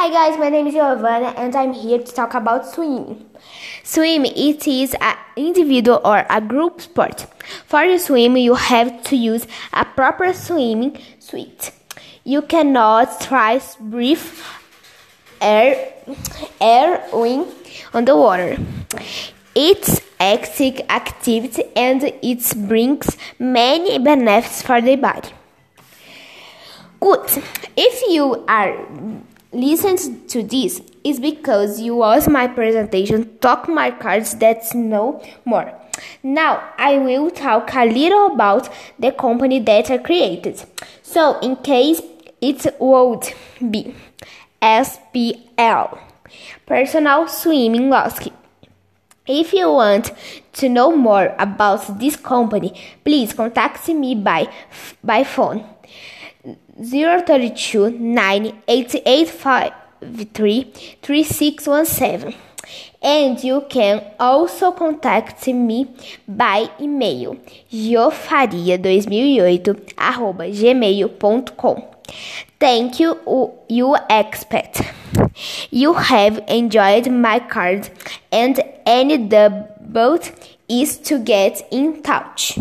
Hi guys, my name is Giovanna and I'm here to talk about swimming. Swimming it is an individual or a group sport. For the swim, you have to use a proper swimming suit. You cannot try breathe air air wing on the water. It's active activity and it brings many benefits for the body. Good. If you are listening to this, it's because you watched my presentation, talk my cards that's no more. Now I will talk a little about the company that I created. So in case it would be SPL, Personal Swimming Losky. If you want to know more about this company, please contact me by by phone 032 3617 and you can also contact me by email geofaria2008 arroba gmail.com Thank you, you expert. You have enjoyed my card and any doubt is to get in touch.